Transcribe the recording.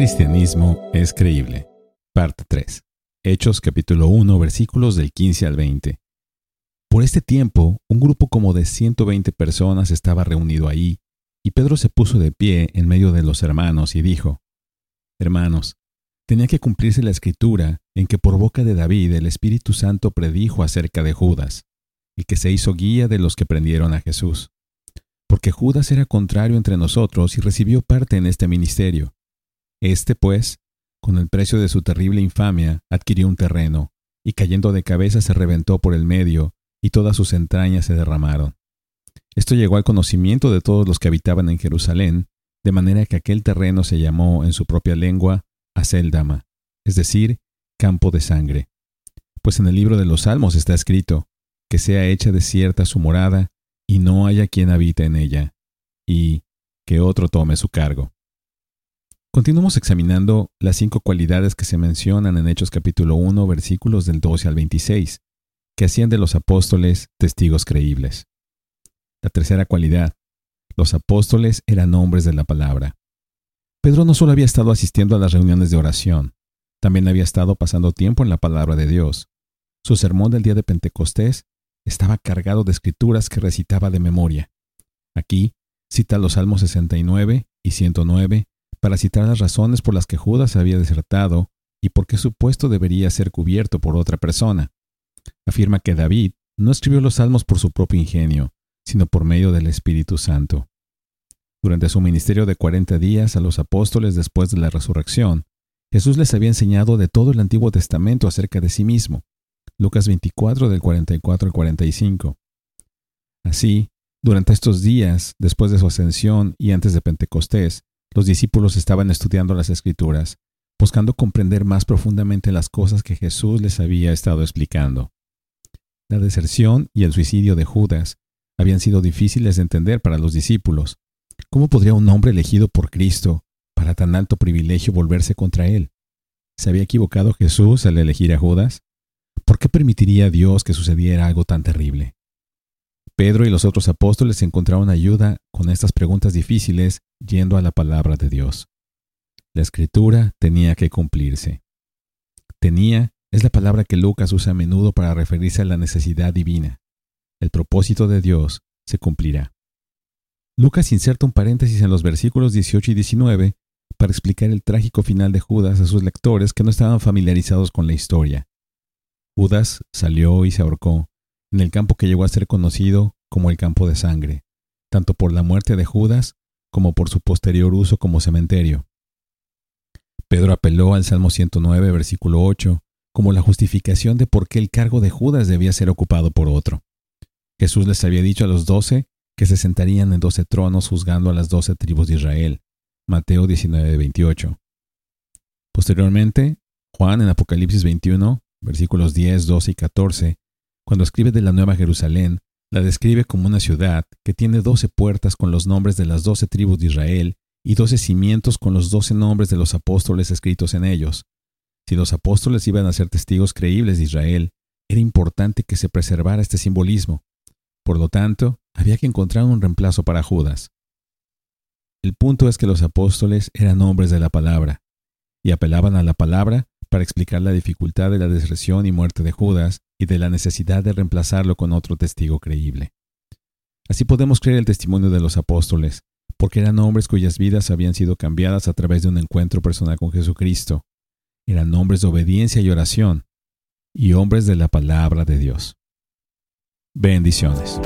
cristianismo es creíble? Parte 3. Hechos capítulo 1 versículos del 15 al 20. Por este tiempo, un grupo como de 120 personas estaba reunido ahí, y Pedro se puso de pie en medio de los hermanos y dijo, Hermanos, tenía que cumplirse la escritura en que por boca de David el Espíritu Santo predijo acerca de Judas, el que se hizo guía de los que prendieron a Jesús. Porque Judas era contrario entre nosotros y recibió parte en este ministerio. Este, pues, con el precio de su terrible infamia, adquirió un terreno, y cayendo de cabeza se reventó por el medio, y todas sus entrañas se derramaron. Esto llegó al conocimiento de todos los que habitaban en Jerusalén, de manera que aquel terreno se llamó en su propia lengua Aceldama, es decir, campo de sangre. Pues en el libro de los Salmos está escrito, que sea hecha desierta su morada, y no haya quien habite en ella, y que otro tome su cargo. Continuamos examinando las cinco cualidades que se mencionan en Hechos capítulo 1 versículos del 12 al 26, que hacían de los apóstoles testigos creíbles. La tercera cualidad, los apóstoles eran hombres de la palabra. Pedro no solo había estado asistiendo a las reuniones de oración, también había estado pasando tiempo en la palabra de Dios. Su sermón del día de Pentecostés estaba cargado de escrituras que recitaba de memoria. Aquí cita los Salmos 69 y 109 para citar las razones por las que Judas había desertado y por qué su puesto debería ser cubierto por otra persona. Afirma que David no escribió los salmos por su propio ingenio, sino por medio del Espíritu Santo. Durante su ministerio de cuarenta días a los apóstoles después de la resurrección, Jesús les había enseñado de todo el Antiguo Testamento acerca de sí mismo. Lucas 24 del 44 al 45. Así, durante estos días, después de su ascensión y antes de Pentecostés, los discípulos estaban estudiando las escrituras, buscando comprender más profundamente las cosas que Jesús les había estado explicando. La deserción y el suicidio de Judas habían sido difíciles de entender para los discípulos. ¿Cómo podría un hombre elegido por Cristo para tan alto privilegio volverse contra él? ¿Se había equivocado Jesús al elegir a Judas? ¿Por qué permitiría Dios que sucediera algo tan terrible? Pedro y los otros apóstoles encontraron ayuda con estas preguntas difíciles yendo a la palabra de Dios. La escritura tenía que cumplirse. Tenía es la palabra que Lucas usa a menudo para referirse a la necesidad divina. El propósito de Dios se cumplirá. Lucas inserta un paréntesis en los versículos 18 y 19 para explicar el trágico final de Judas a sus lectores que no estaban familiarizados con la historia. Judas salió y se ahorcó, en el campo que llegó a ser conocido como el campo de sangre, tanto por la muerte de Judas como por su posterior uso como cementerio. Pedro apeló al Salmo 109, versículo 8, como la justificación de por qué el cargo de Judas debía ser ocupado por otro. Jesús les había dicho a los doce que se sentarían en doce tronos juzgando a las doce tribus de Israel. Mateo 19, 28. Posteriormente, Juan en Apocalipsis 21, versículos 10, 12 y 14, cuando escribe de la Nueva Jerusalén, la describe como una ciudad que tiene doce puertas con los nombres de las doce tribus de Israel y doce cimientos con los doce nombres de los apóstoles escritos en ellos. Si los apóstoles iban a ser testigos creíbles de Israel, era importante que se preservara este simbolismo. Por lo tanto, había que encontrar un reemplazo para Judas. El punto es que los apóstoles eran hombres de la palabra, y apelaban a la palabra para explicar la dificultad de la deserción y muerte de Judas y de la necesidad de reemplazarlo con otro testigo creíble. Así podemos creer el testimonio de los apóstoles, porque eran hombres cuyas vidas habían sido cambiadas a través de un encuentro personal con Jesucristo. Eran hombres de obediencia y oración, y hombres de la palabra de Dios. Bendiciones.